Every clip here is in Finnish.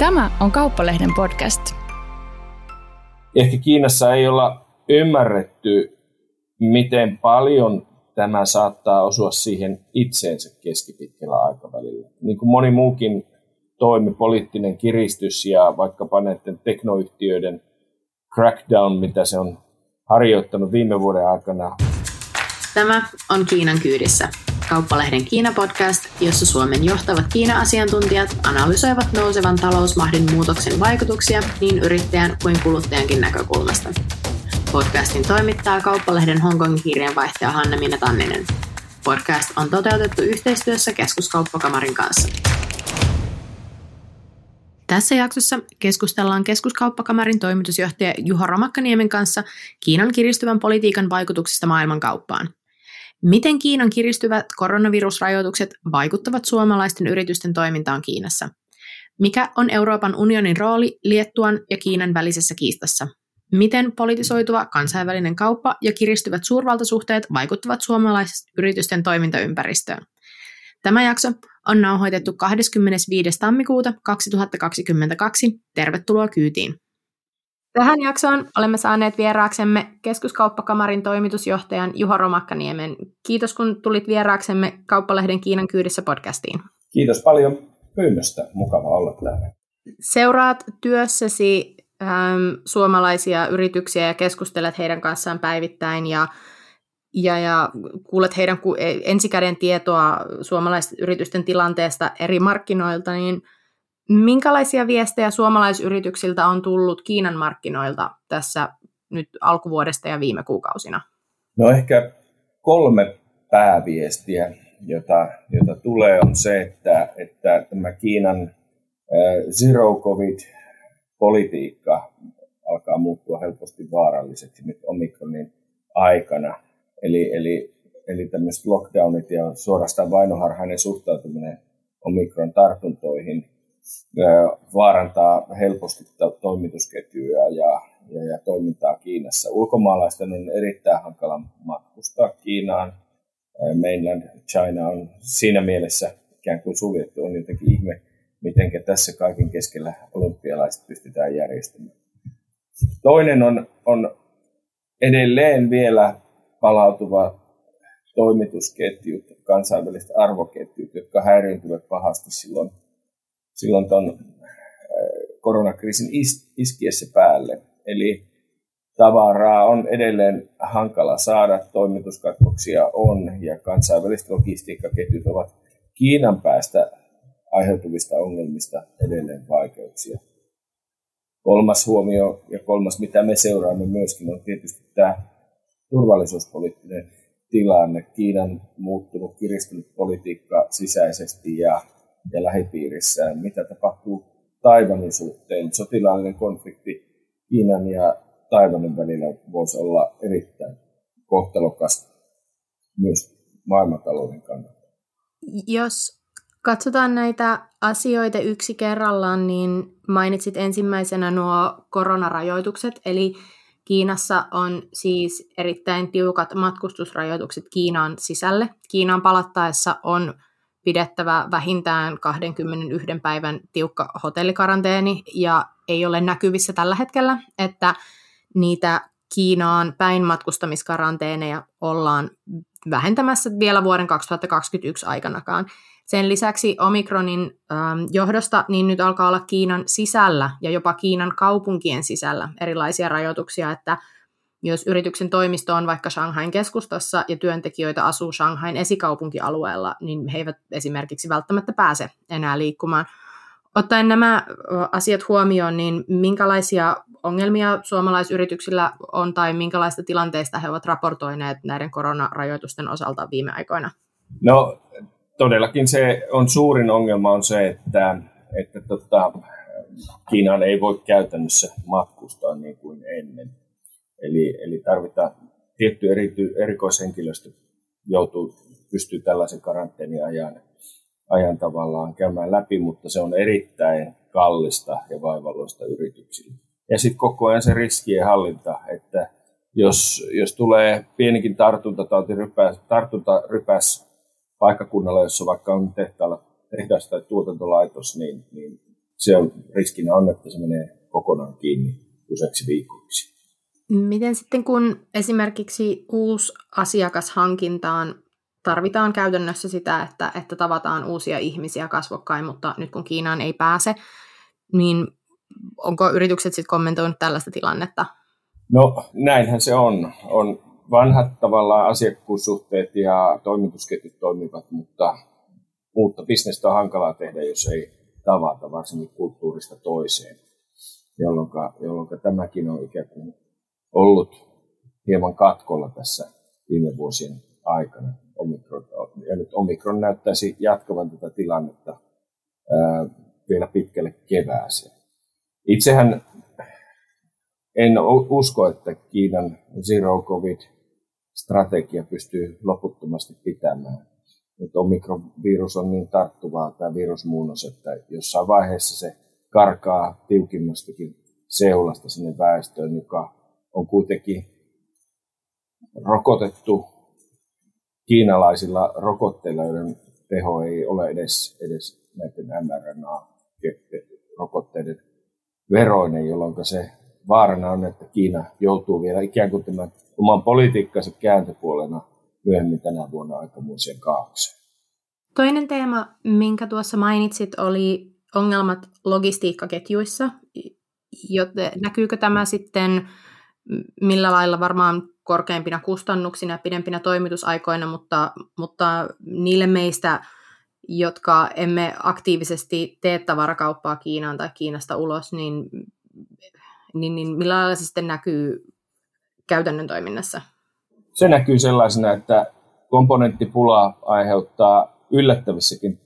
Tämä on Kauppalehden podcast. Ehkä Kiinassa ei olla ymmärretty, miten paljon tämä saattaa osua siihen itseensä keskipitkällä aikavälillä. Niin kuin moni muukin toimi, poliittinen kiristys ja vaikkapa näiden teknoyhtiöiden crackdown, mitä se on harjoittanut viime vuoden aikana. Tämä on Kiinan kyydissä, Kauppalehden Kiina-podcast, jossa Suomen johtavat Kiina-asiantuntijat analysoivat nousevan talousmahdin muutoksen vaikutuksia niin yrittäjän kuin kuluttajankin näkökulmasta. Podcastin toimittaa Kauppalehden Hongkongin kirjanvaihtaja Hanna-Minna Tanninen. Podcast on toteutettu yhteistyössä Keskuskauppakamarin kanssa. Tässä jaksossa keskustellaan Keskuskauppakamarin toimitusjohtaja Juha Ramakkaniemen kanssa Kiinan kiristyvän politiikan vaikutuksista maailmankauppaan. Miten Kiinan kiristyvät koronavirusrajoitukset vaikuttavat suomalaisten yritysten toimintaan Kiinassa? Mikä on Euroopan unionin rooli Liettuan ja Kiinan välisessä kiistassa? Miten politisoituva kansainvälinen kauppa ja kiristyvät suurvaltasuhteet vaikuttavat suomalaisten yritysten toimintaympäristöön? Tämä jakso on nauhoitettu 25. tammikuuta 2022. Tervetuloa kyytiin! Tähän jaksoon olemme saaneet vieraaksemme Keskuskauppakamarin toimitusjohtajan Juho Romakkaniemen. Kiitos kun tulit vieraaksemme Kauppalehden Kiinan kyydissä podcastiin. Kiitos paljon pyynnöstä. Mukava olla täällä. Seuraat työssäsi äm, suomalaisia yrityksiä ja keskustelet heidän kanssaan päivittäin ja, ja, ja kuulet heidän ensikäden tietoa suomalaisten yritysten tilanteesta eri markkinoilta, niin – Minkälaisia viestejä suomalaisyrityksiltä on tullut Kiinan markkinoilta tässä nyt alkuvuodesta ja viime kuukausina? No ehkä kolme pääviestiä, jota, jota tulee, on se, että, että tämä Kiinan zero covid-politiikka alkaa muuttua helposti vaaralliseksi nyt omikronin aikana. Eli, eli, eli tämmöiset lockdownit ja suorastaan vainoharhainen suhtautuminen omikron tartuntoihin – vaarantaa helposti toimitusketjuja ja, ja, ja toimintaa Kiinassa. Ulkomaalaisten on erittäin hankala matkustaa Kiinaan. Mainland China on siinä mielessä ikään kuin suljettu. On jotenkin ihme, miten tässä kaiken keskellä olympialaiset pystytään järjestämään. Toinen on, on edelleen vielä palautuva toimitusketjut, kansainväliset arvoketjut, jotka häiriintyvät pahasti silloin silloin tuon äh, koronakriisin is, iskiessä päälle. Eli tavaraa on edelleen hankala saada, toimituskatkoksia on ja kansainväliset logistiikkaketjut ovat Kiinan päästä aiheutuvista ongelmista edelleen vaikeuksia. Kolmas huomio ja kolmas, mitä me seuraamme myöskin, on tietysti tämä turvallisuuspoliittinen tilanne. Kiinan muuttunut, kiristynyt politiikka sisäisesti ja ja lähipiirissään, mitä tapahtuu Taivanin suhteen. Sotilaallinen konflikti Kiinan ja Taivanin välillä voisi olla erittäin kohtalokas myös maailmantalouden kannalta. Jos katsotaan näitä asioita yksi kerrallaan, niin mainitsit ensimmäisenä nuo koronarajoitukset, eli Kiinassa on siis erittäin tiukat matkustusrajoitukset Kiinan sisälle. Kiinan palattaessa on pidettävä vähintään 21 päivän tiukka hotellikaranteeni ja ei ole näkyvissä tällä hetkellä, että niitä Kiinaan päin matkustamiskaranteeneja ollaan vähentämässä vielä vuoden 2021 aikanakaan. Sen lisäksi Omikronin ähm, johdosta niin nyt alkaa olla Kiinan sisällä ja jopa Kiinan kaupunkien sisällä erilaisia rajoituksia, että jos yrityksen toimisto on vaikka Shanghain keskustassa ja työntekijöitä asuu Shanghain esikaupunkialueella, niin he eivät esimerkiksi välttämättä pääse enää liikkumaan. Ottaen nämä asiat huomioon, niin minkälaisia ongelmia suomalaisyrityksillä on tai minkälaista tilanteista he ovat raportoineet näiden koronarajoitusten osalta viime aikoina? No todellakin se on suurin ongelma on se, että, että tota, Kiinaan ei voi käytännössä matkustaa niin kuin ennen. Eli, eli tarvitaan tietty erity, erikoishenkilöstö joutuu, pystyy tällaisen karanteeniajan ajan tavallaan käymään läpi, mutta se on erittäin kallista ja vaivalloista yrityksille. Ja sitten koko ajan se riskien hallinta, että jos, jos tulee pienikin tartuntatautirypäs, tartuntarypäs paikkakunnalla, jossa vaikka on tehtaalla tehdas tai tuotantolaitos, niin, niin se on riskinä on, että se menee kokonaan kiinni useiksi viikoiksi. Miten sitten kun esimerkiksi uusi asiakashankintaan tarvitaan käytännössä sitä, että, että tavataan uusia ihmisiä kasvokkain, mutta nyt kun Kiinaan ei pääse, niin onko yritykset sitten kommentoinut tällaista tilannetta? No näinhän se on. On vanhat tavallaan asiakkuussuhteet ja toimitusketjut toimivat, mutta uutta bisnestä on hankalaa tehdä, jos ei tavata, varsinkin kulttuurista toiseen, jolloin, jolloin tämäkin on ikään kuin ollut hieman katkolla tässä viime vuosien aikana. Omikron, ja nyt Omikron näyttäisi jatkavan tätä tilannetta ää, vielä pitkälle kevääseen. Itsehän en usko, että Kiinan Zero Covid-strategia pystyy loputtomasti pitämään. Nyt omikrovirus on niin tarttuvaa tämä virusmuunnos, että jossain vaiheessa se karkaa tiukimmastakin seulasta sinne väestöön, joka on kuitenkin rokotettu kiinalaisilla rokotteilla, joiden teho ei ole edes, edes näiden mRNA-rokotteiden veroinen, jolloin se vaarana on, että Kiina joutuu vielä ikään kuin tämän oman politiikkansa kääntöpuolena myöhemmin tänä vuonna aikamoiseen kaaukseen. Toinen teema, minkä tuossa mainitsit, oli ongelmat logistiikkaketjuissa. Joten näkyykö tämä sitten millä lailla varmaan korkeimpina kustannuksina ja pidempinä toimitusaikoina, mutta, mutta niille meistä, jotka emme aktiivisesti tee tavarakauppaa Kiinaan tai Kiinasta ulos, niin, niin, niin millä lailla se sitten näkyy käytännön toiminnassa? Se näkyy sellaisena, että komponenttipula aiheuttaa yllättävissäkin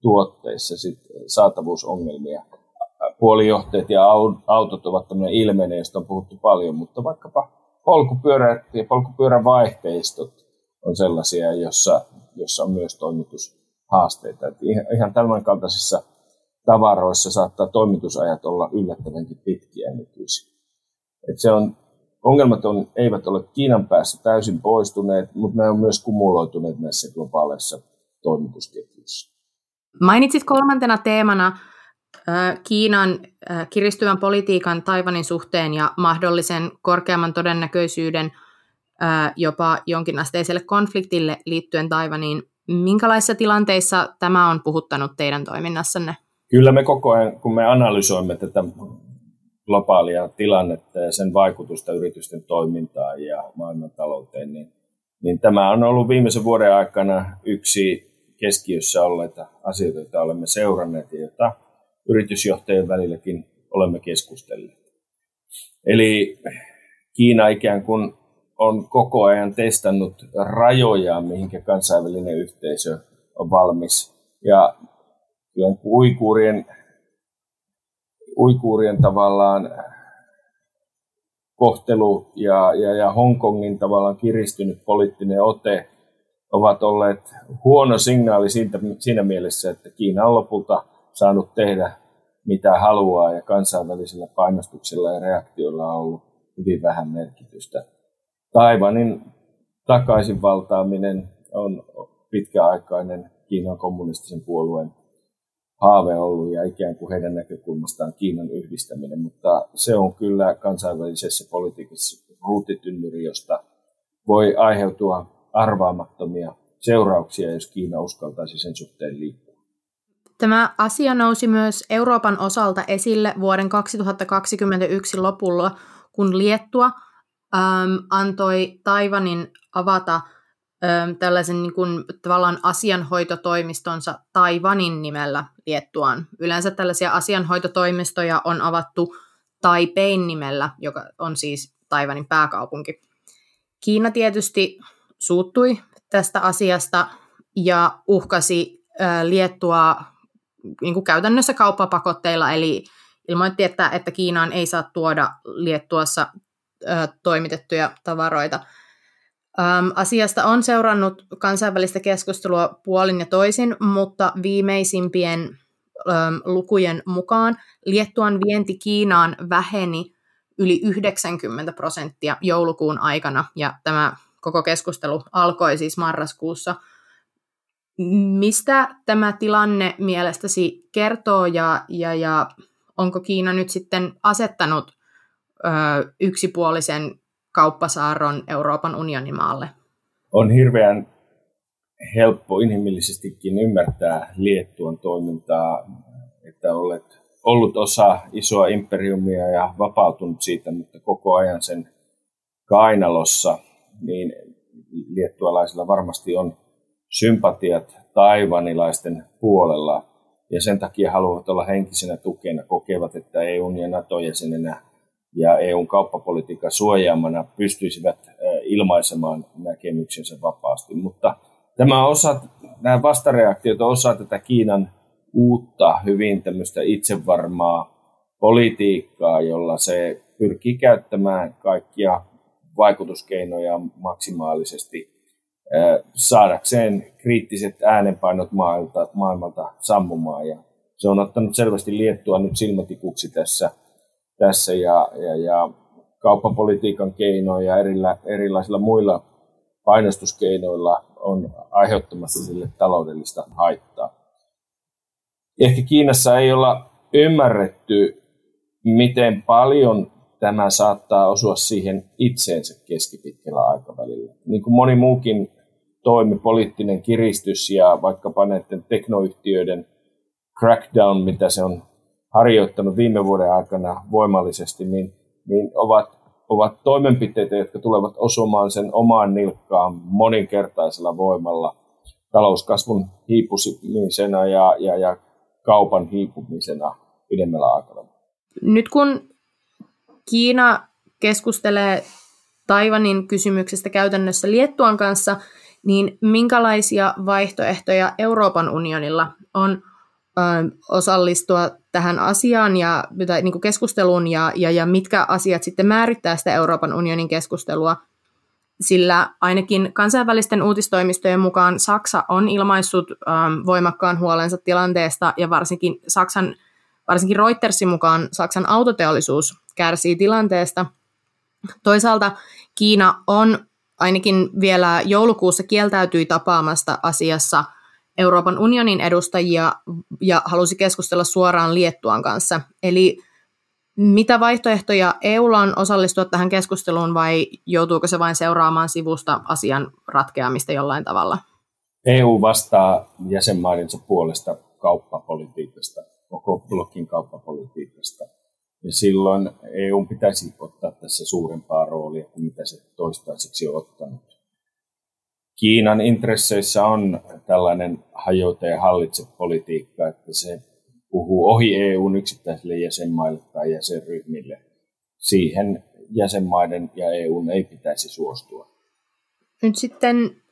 tuotteissa sit saatavuusongelmia. Puolijohteet ja autot ovat tämmöinen ilmeinen, josta on puhuttu paljon, mutta vaikkapa polkupyörät ja polkupyörävaihteistot on sellaisia, jossa, jossa on myös toimitushaasteita. Et ihan tämän kaltaisissa tavaroissa saattaa toimitusajat olla yllättävänkin pitkiä nykyisin. Et se on, ongelmat on, eivät ole Kiinan päässä täysin poistuneet, mutta ne on myös kumuloituneet näissä globaaleissa toimitusketjussa. Mainitsit kolmantena teemana Kiinan kiristyvän politiikan Taivanin suhteen ja mahdollisen korkeamman todennäköisyyden jopa jonkinasteiselle konfliktille liittyen Taivaniin. Minkälaisissa tilanteissa tämä on puhuttanut teidän toiminnassanne? Kyllä me koko ajan, kun me analysoimme tätä globaalia tilannetta ja sen vaikutusta yritysten toimintaan ja maailmantalouteen, niin, niin tämä on ollut viimeisen vuoden aikana yksi keskiössä olleita asioita, joita olemme seuranneet ja joita yritysjohtajien välilläkin olemme keskustelleet. Eli Kiina ikään kuin on koko ajan testannut rajoja, mihinkä kansainvälinen yhteisö on valmis. Ja uikuurien, uikuurien tavallaan kohtelu ja, ja, ja Hongkongin tavallaan kiristynyt poliittinen ote ovat olleet huono signaali siitä, siinä mielessä, että Kiina on lopulta saanut tehdä mitä haluaa ja kansainvälisellä painostuksella ja reaktioilla on ollut hyvin vähän merkitystä. Taivanin takaisin valtaaminen on pitkäaikainen Kiinan kommunistisen puolueen haave ollut ja ikään kuin heidän näkökulmastaan Kiinan yhdistäminen, mutta se on kyllä kansainvälisessä politiikassa ruutitynnyri, josta voi aiheutua arvaamattomia seurauksia, jos Kiina uskaltaisi sen suhteen liikkua. Tämä asia nousi myös Euroopan osalta esille vuoden 2021 lopulla, kun Liettua äm, antoi Taivanin avata äm, tällaisen niin kuin, tavallaan asianhoitotoimistonsa Taivanin nimellä Liettuaan. Yleensä tällaisia asianhoitotoimistoja on avattu Taipein nimellä, joka on siis Taivanin pääkaupunki. Kiina tietysti suuttui tästä asiasta ja uhkasi Liettua niin kuin käytännössä kauppapakotteilla, eli ilmoitti, että, että Kiinaan ei saa tuoda Liettuassa ö, toimitettuja tavaroita. Öm, asiasta on seurannut kansainvälistä keskustelua puolin ja toisin, mutta viimeisimpien öm, lukujen mukaan Liettuan vienti Kiinaan väheni yli 90 prosenttia joulukuun aikana, ja tämä koko keskustelu alkoi siis marraskuussa. Mistä tämä tilanne mielestäsi kertoo ja, ja, ja onko Kiina nyt sitten asettanut ö, yksipuolisen kauppasaaron Euroopan unionin maalle? On hirveän helppo inhimillisestikin ymmärtää Liettuan toimintaa, että olet ollut osa isoa imperiumia ja vapautunut siitä, mutta koko ajan sen kainalossa, niin liettualaisilla varmasti on sympatiat taivanilaisten puolella ja sen takia haluavat olla henkisenä tukena, kokevat, että EUn ja NATO-jäsenenä ja EUn kauppapolitiikan suojaamana pystyisivät ilmaisemaan näkemyksensä vapaasti. Mutta tämä osa, nämä vastareaktiot on osa tätä Kiinan uutta, hyvin tämmöistä itsevarmaa politiikkaa, jolla se pyrkii käyttämään kaikkia vaikutuskeinoja maksimaalisesti saadakseen kriittiset äänenpainot maailmalta, maailmalta sammumaan. Ja se on ottanut selvästi Liettua nyt silmätikuksi tässä, tässä ja, ja, ja kauppapolitiikan keinoja ja erillä, erilaisilla muilla painostuskeinoilla on aiheuttamassa sille taloudellista haittaa. Ehkä Kiinassa ei olla ymmärretty, miten paljon tämä saattaa osua siihen itseensä keskipitkällä aikavälillä. Niin kuin moni muukin toimi, poliittinen kiristys ja vaikkapa näiden teknoyhtiöiden crackdown, mitä se on harjoittanut viime vuoden aikana voimallisesti, niin, niin ovat, ovat toimenpiteitä, jotka tulevat osumaan sen omaan nilkkaan moninkertaisella voimalla talouskasvun hiipumisena ja, ja, ja kaupan hiipumisena pidemmällä aikavälillä. Nyt kun Kiina keskustelee Taivanin kysymyksestä käytännössä Liettuan kanssa, niin minkälaisia vaihtoehtoja Euroopan unionilla on ö, osallistua tähän asiaan ja tai, niin kuin keskusteluun ja, ja, ja mitkä asiat sitten määrittää sitä Euroopan unionin keskustelua, sillä ainakin kansainvälisten uutistoimistojen mukaan Saksa on ilmaissut ö, voimakkaan huolensa tilanteesta ja varsinkin Saksan varsinkin Reutersin mukaan Saksan autoteollisuus kärsii tilanteesta. Toisaalta Kiina on ainakin vielä joulukuussa kieltäytyi tapaamasta asiassa Euroopan unionin edustajia ja halusi keskustella suoraan Liettuan kanssa. Eli mitä vaihtoehtoja EUlla on osallistua tähän keskusteluun vai joutuuko se vain seuraamaan sivusta asian ratkeamista jollain tavalla? EU vastaa jäsenmaidensa puolesta kauppapolitiikasta, koko blokin kauppapolitiikasta. Ja silloin EU pitäisi ottaa tässä suurempaa roolia kuin mitä se toistaiseksi on ottanut. Kiinan intresseissä on tällainen hajota ja hallitse politiikka, että se puhuu ohi EUn yksittäisille jäsenmaille tai jäsenryhmille. Siihen jäsenmaiden ja EUn ei pitäisi suostua. Nyt sitten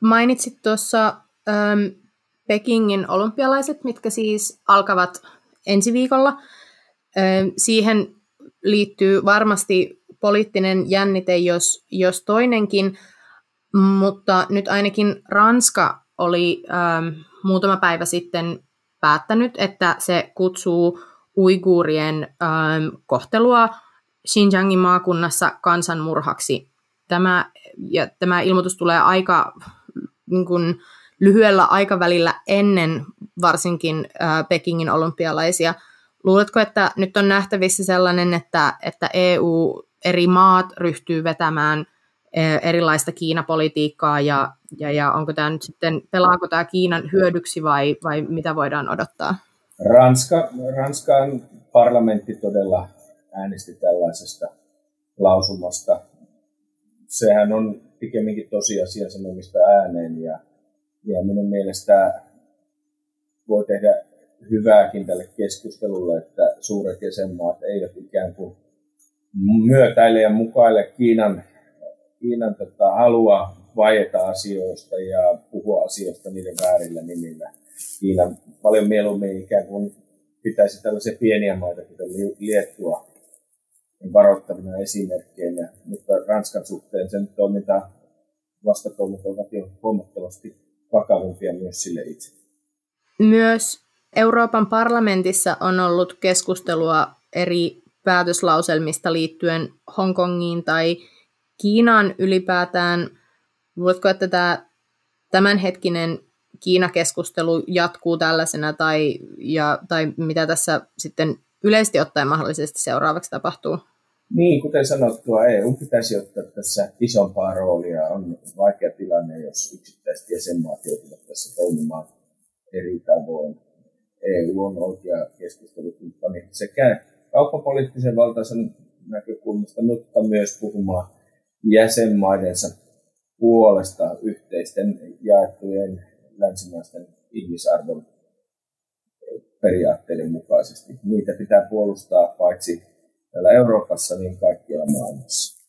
mainitsit tuossa ähm, Pekingin olympialaiset, mitkä siis alkavat ensi viikolla. Siihen liittyy varmasti poliittinen jännite, jos, jos toinenkin, mutta nyt ainakin Ranska oli ähm, muutama päivä sitten päättänyt, että se kutsuu uiguurien ähm, kohtelua Xinjiangin maakunnassa kansanmurhaksi. Tämä, ja tämä ilmoitus tulee aika niin kuin, lyhyellä aikavälillä ennen varsinkin äh, Pekingin olympialaisia – Luuletko, että nyt on nähtävissä sellainen, että, että EU, eri maat ryhtyy vetämään e, erilaista Kiinapolitiikkaa ja, ja, ja onko tämä nyt sitten, pelaako tämä Kiinan hyödyksi vai, vai mitä voidaan odottaa? Ranska, Ranskan parlamentti todella äänesti tällaisesta lausumasta. Sehän on pikemminkin tosiasia sanomista ääneen ja, ja minun mielestä voi tehdä hyvääkin tälle keskustelulle, että suuret jäsenmaat eivät ikään kuin myötäile ja mukaile Kiinan, Kiinan tota, halua vaieta asioista ja puhua asioista niiden väärillä nimillä. Kiina paljon mieluummin ikään kuin pitäisi tällaisia pieniä maita, kuten Liettua, varoittavina esimerkkeinä, mutta Ranskan suhteen sen toiminta vastatoimet ovat jo huomattavasti vakavimpia myös sille itse. Myös Euroopan parlamentissa on ollut keskustelua eri päätöslauselmista liittyen Hongkongiin tai Kiinaan ylipäätään. Voitko, että tämä tämänhetkinen Kiina-keskustelu jatkuu tällaisena tai, ja, tai mitä tässä sitten yleisesti ottaen mahdollisesti seuraavaksi tapahtuu? Niin, kuten sanottua, EU pitäisi ottaa tässä isompaa roolia. On vaikea tilanne, jos yksittäiset jäsenmaat joutuvat tässä toimimaan eri tavoin. EU on oikea keskustelukumppani sekä kauppapoliittisen valtaisen näkökulmasta, mutta myös puhumaan jäsenmaidensa puolesta yhteisten jaettujen länsimaisten ihmisarvon periaatteiden mukaisesti. Niitä pitää puolustaa paitsi täällä Euroopassa, niin kaikkialla maailmassa.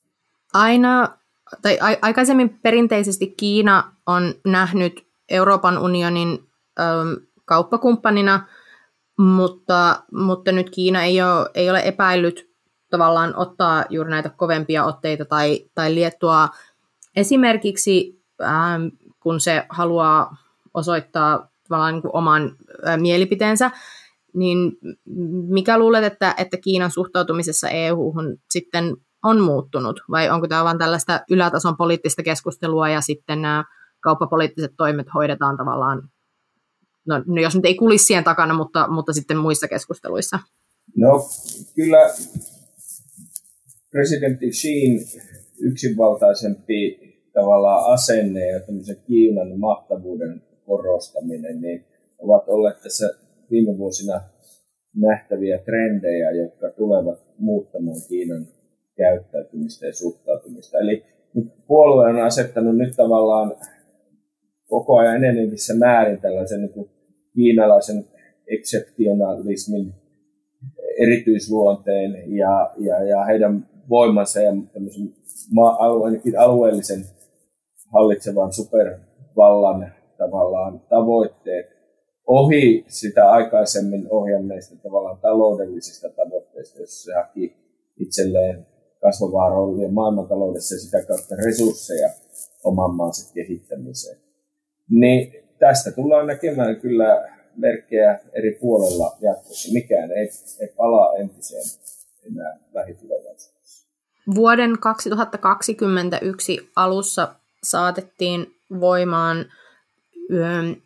Aina, tai a- aikaisemmin perinteisesti Kiina on nähnyt Euroopan unionin kauppakumppanina, mutta, mutta nyt Kiina ei ole, ei ole epäillyt tavallaan ottaa juuri näitä kovempia otteita tai, tai liettua. Esimerkiksi, ähm, kun se haluaa osoittaa tavallaan niin kuin oman ä, mielipiteensä, niin mikä luulet, että, että Kiinan suhtautumisessa EU-hun sitten on muuttunut, vai onko tämä vain tällaista ylätason poliittista keskustelua ja sitten nämä kauppapoliittiset toimet hoidetaan tavallaan, no, no jos nyt ei kulissien takana, mutta, mutta sitten muissa keskusteluissa? No kyllä presidentti Xiin yksinvaltaisempi tavallaan asenne ja tämmöisen Kiinan mahtavuuden korostaminen, niin ovat olleet tässä viime vuosina nähtäviä trendejä, jotka tulevat muuttamaan Kiinan käyttäytymistä ja suhtautumista. Eli puolue on asettanut nyt tavallaan koko ajan enenevissä määrin tällaisen niin kiinalaisen exceptionalismin erityisluonteen ja, ja, ja heidän voimansa ja maa, alueellisen hallitsevan supervallan tavallaan tavoitteet ohi sitä aikaisemmin ohjanneista tavallaan taloudellisista tavoitteista, jos se haki itselleen kasvavaa roolia maailmantaloudessa ja sitä kautta resursseja oman maansa kehittämiseen. Niin tästä tullaan näkemään kyllä merkkejä eri puolella jatkossa. Mikään ei, ei palaa entiseen enää lähitulevaisuudessa. Vuoden 2021 alussa saatettiin voimaan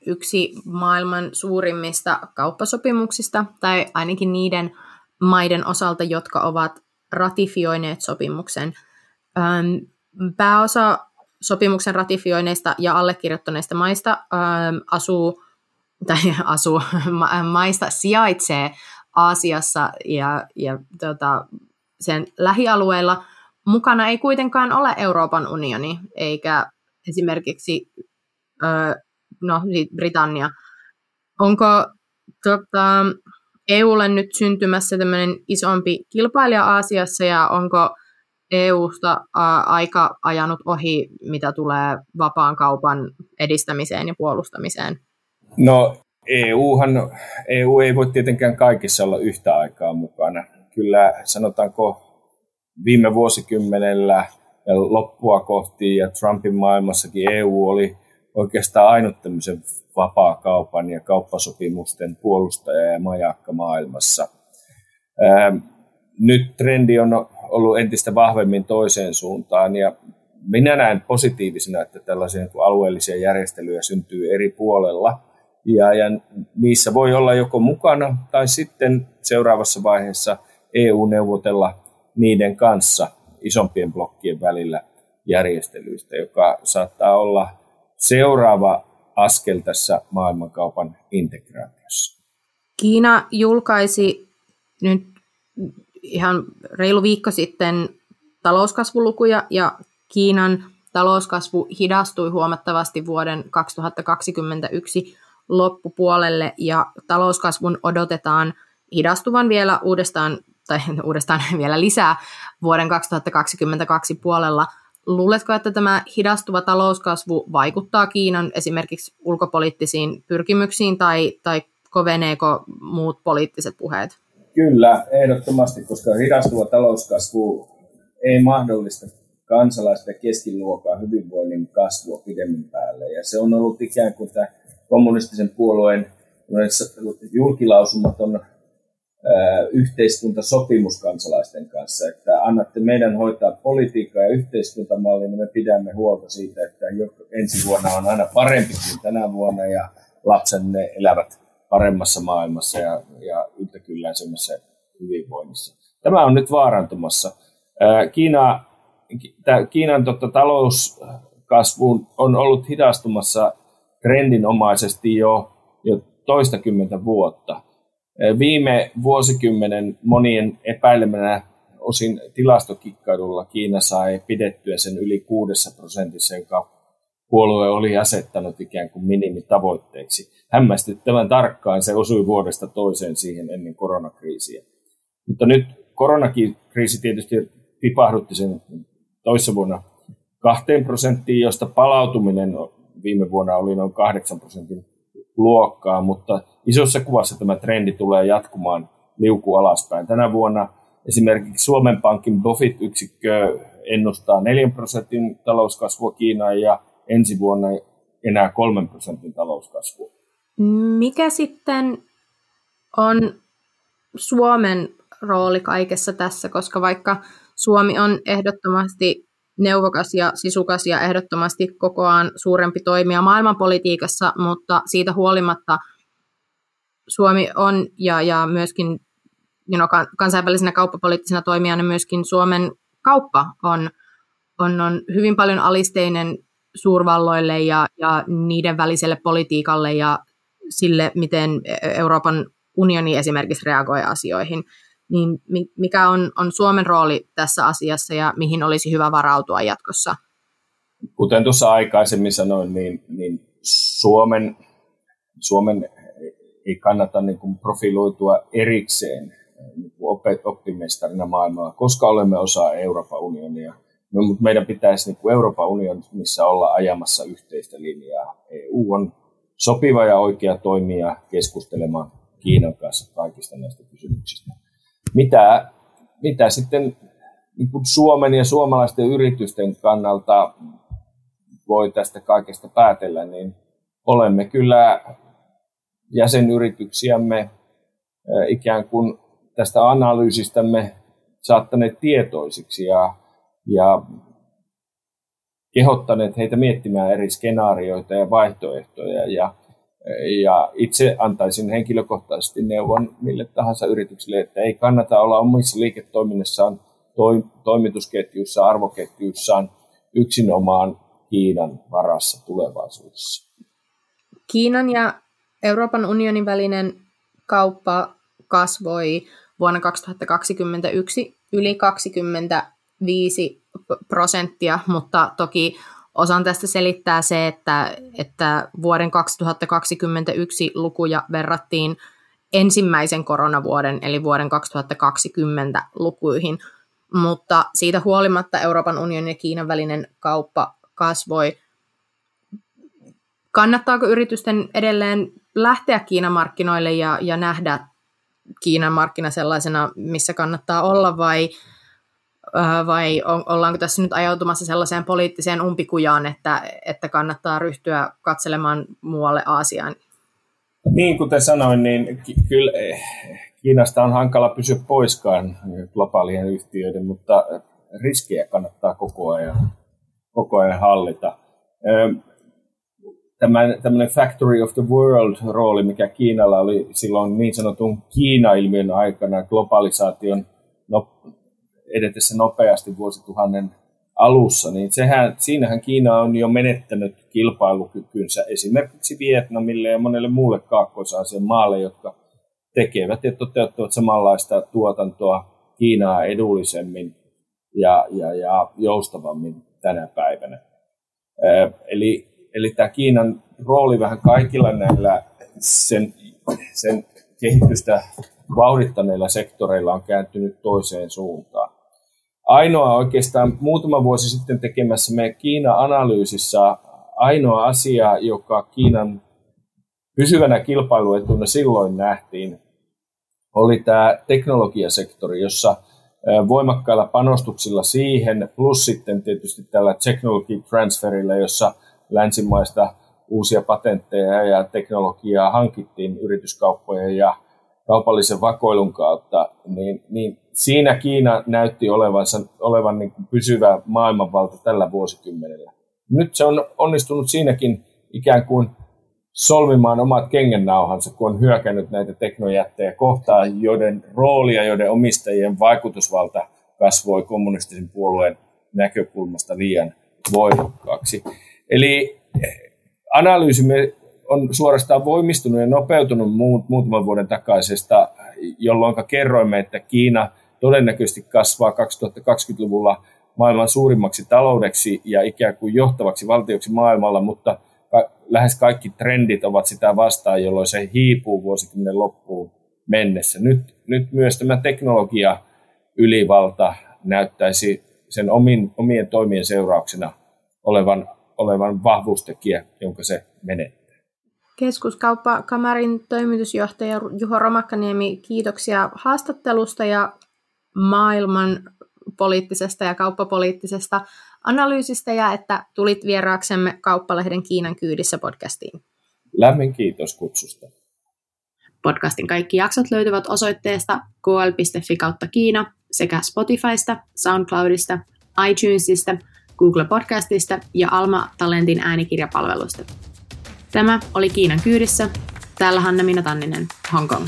yksi maailman suurimmista kauppasopimuksista, tai ainakin niiden maiden osalta, jotka ovat ratifioineet sopimuksen. Pääosa sopimuksen ratifioineista ja allekirjoittaneista maista asuu, tai asuu, maista sijaitsee Aasiassa ja, ja tota, sen lähialueilla. Mukana ei kuitenkaan ole Euroopan unioni, eikä esimerkiksi no Britannia. Onko tota, EUlle nyt syntymässä tämmöinen isompi kilpailija Aasiassa ja onko EUsta aika ajanut ohi, mitä tulee vapaan kaupan edistämiseen ja puolustamiseen? No EUhan, EU ei voi tietenkään kaikissa olla yhtä aikaa mukana. Kyllä sanotaanko viime vuosikymmenellä loppua kohti ja Trumpin maailmassakin EU oli oikeastaan ainut tämmöisen vapaa-kaupan ja kauppasopimusten puolustaja ja majakka maailmassa. Ää, nyt trendi on ollut entistä vahvemmin toiseen suuntaan ja minä näen positiivisena, että tällaisia niin alueellisia järjestelyjä syntyy eri puolella ja, ja niissä voi olla joko mukana tai sitten seuraavassa vaiheessa EU-neuvotella niiden kanssa isompien blokkien välillä järjestelyistä, joka saattaa olla seuraava askel tässä maailmankaupan integraatiossa? Kiina julkaisi nyt ihan reilu viikko sitten talouskasvulukuja ja Kiinan talouskasvu hidastui huomattavasti vuoden 2021 loppupuolelle ja talouskasvun odotetaan hidastuvan vielä uudestaan tai uudestaan vielä lisää vuoden 2022 puolella – Luuletko, että tämä hidastuva talouskasvu vaikuttaa Kiinan esimerkiksi ulkopoliittisiin pyrkimyksiin tai, tai koveneeko muut poliittiset puheet? Kyllä, ehdottomasti, koska hidastuva talouskasvu ei mahdollista kansalaisten keskiluokan hyvinvoinnin kasvua pidemmän päälle. Ja se on ollut ikään kuin tämä kommunistisen puolueen julkilausumat on yhteiskuntasopimus kansalaisten kanssa, että annatte meidän hoitaa politiikkaa ja yhteiskuntamallia, niin me pidämme huolta siitä, että ensi vuonna on aina parempi kuin tänä vuonna ja lapsenne elävät paremmassa maailmassa ja, ja yltäkylläisemmässä hyvinvoinnissa. Tämä on nyt vaarantumassa. Kiina, Kiinan totta, talouskasvu on ollut hidastumassa trendinomaisesti jo, jo toistakymmentä vuotta. Viime vuosikymmenen monien epäilemänä osin tilastokikkailulla Kiina sai pidettyä sen yli kuudessa prosentissa, joka puolue oli asettanut ikään kuin minimitavoitteeksi. Hämmästyttävän tarkkaan se osui vuodesta toiseen siihen ennen koronakriisiä. Mutta nyt koronakriisi tietysti tipahdutti sen toissa vuonna kahteen prosenttiin, josta palautuminen viime vuonna oli noin 8 prosentin luokkaa, mutta isossa kuvassa tämä trendi tulee jatkumaan liuku alaspäin. Tänä vuonna esimerkiksi Suomen Pankin Bofit-yksikkö ennustaa 4 prosentin talouskasvua Kiinaan ja ensi vuonna enää 3 prosentin talouskasvua. Mikä sitten on Suomen rooli kaikessa tässä, koska vaikka Suomi on ehdottomasti neuvokas ja sisukas ja ehdottomasti kokoaan suurempi toimija maailmanpolitiikassa, mutta siitä huolimatta Suomi on ja, ja myöskin you know, kansainvälisenä kauppapoliittisena toimijana myöskin Suomen kauppa on, on, on hyvin paljon alisteinen suurvalloille ja, ja niiden väliselle politiikalle ja sille, miten Euroopan unioni esimerkiksi reagoi asioihin niin mikä on, on Suomen rooli tässä asiassa ja mihin olisi hyvä varautua jatkossa? Kuten tuossa aikaisemmin sanoin, niin, niin Suomen, Suomen ei kannata niin kuin profiloitua erikseen niin kuin oppimestarina maailmaa, koska olemme osa Euroopan unionia. No, mutta meidän pitäisi niin kuin Euroopan unionissa olla ajamassa yhteistä linjaa. EU on sopiva ja oikea toimija keskustelemaan Kiinan kanssa kaikista näistä kysymyksistä mitä, mitä sitten niin Suomen ja suomalaisten yritysten kannalta voi tästä kaikesta päätellä, niin olemme kyllä jäsenyrityksiämme ikään kuin tästä analyysistämme saattaneet tietoisiksi ja, ja kehottaneet heitä miettimään eri skenaarioita ja vaihtoehtoja. Ja ja itse antaisin henkilökohtaisesti neuvon mille tahansa yritykselle, että ei kannata olla omissa liiketoiminnassaan, toimitusketjuissa, arvoketjuissaan yksinomaan Kiinan varassa tulevaisuudessa. Kiinan ja Euroopan unionin välinen kauppa kasvoi vuonna 2021 yli 25 prosenttia, mutta toki Osan tästä selittää se, että, että vuoden 2021 lukuja verrattiin ensimmäisen koronavuoden, eli vuoden 2020 lukuihin, mutta siitä huolimatta Euroopan unionin ja Kiinan välinen kauppa kasvoi. Kannattaako yritysten edelleen lähteä Kiinan markkinoille ja, ja nähdä Kiinan markkina sellaisena, missä kannattaa olla, vai vai ollaanko tässä nyt ajautumassa sellaiseen poliittiseen umpikujaan, että, että kannattaa ryhtyä katselemaan muualle Aasiaan? Niin, kuten sanoin, niin kyllä eh, Kiinasta on hankala pysyä poiskaan globaalien yhtiöiden, mutta riskejä kannattaa koko ajan, koko ajan hallita. Tämän, tämmöinen Factory of the World-rooli, mikä Kiinalla oli silloin niin sanotun Kiina-ilmiön aikana globalisaation edetessä nopeasti vuosituhannen alussa, niin sehän, siinähän Kiina on jo menettänyt kilpailukykynsä esimerkiksi Vietnamille ja monelle muulle kaakkois maalle, jotka tekevät ja toteuttavat samanlaista tuotantoa Kiinaa edullisemmin ja, ja, ja joustavammin tänä päivänä. Eli, eli tämä Kiinan rooli vähän kaikilla näillä sen, sen kehitystä vauhdittaneilla sektoreilla on kääntynyt toiseen suuntaan ainoa oikeastaan muutama vuosi sitten tekemässä me Kiina-analyysissä ainoa asia, joka Kiinan pysyvänä kilpailuetuna silloin nähtiin, oli tämä teknologiasektori, jossa voimakkailla panostuksilla siihen, plus sitten tietysti tällä technology transferilla, jossa länsimaista uusia patentteja ja teknologiaa hankittiin yrityskauppojen ja kaupallisen vakoilun kautta, niin, niin siinä Kiina näytti olevansa, olevan niin kuin pysyvä maailmanvalta tällä vuosikymmenellä. Nyt se on onnistunut siinäkin ikään kuin solmimaan omat kengennauhansa, kun on hyökännyt näitä teknojättejä kohtaan, joiden roolia, joiden omistajien vaikutusvalta kasvoi kommunistisen puolueen näkökulmasta liian voimakkaaksi. Eli analyysimme on suorastaan voimistunut ja nopeutunut muutaman vuoden takaisesta, jolloin kerroimme, että Kiina todennäköisesti kasvaa 2020-luvulla maailman suurimmaksi taloudeksi ja ikään kuin johtavaksi valtioksi maailmalla, mutta lähes kaikki trendit ovat sitä vastaan, jolloin se hiipuu vuosikymmenen loppuun mennessä. Nyt, nyt myös tämä teknologia ylivalta näyttäisi sen omin, omien toimien seurauksena olevan, olevan vahvuustekijä, jonka se menettää. Keskuskauppakamarin toimitusjohtaja Juho Romakkaniemi, kiitoksia haastattelusta ja maailman poliittisesta ja kauppapoliittisesta analyysistä ja että tulit vieraaksemme Kauppalehden Kiinan kyydissä podcastiin. Lämmin kiitos kutsusta. Podcastin kaikki jaksot löytyvät osoitteesta kl.fi kautta Kiina sekä Spotifysta, SoundCloudista, iTunesista, Google Podcastista ja Alma Talentin äänikirjapalvelusta. Tämä oli Kiinan kyydissä. Täällä Hanna Minna Tanninen, Hong Kong.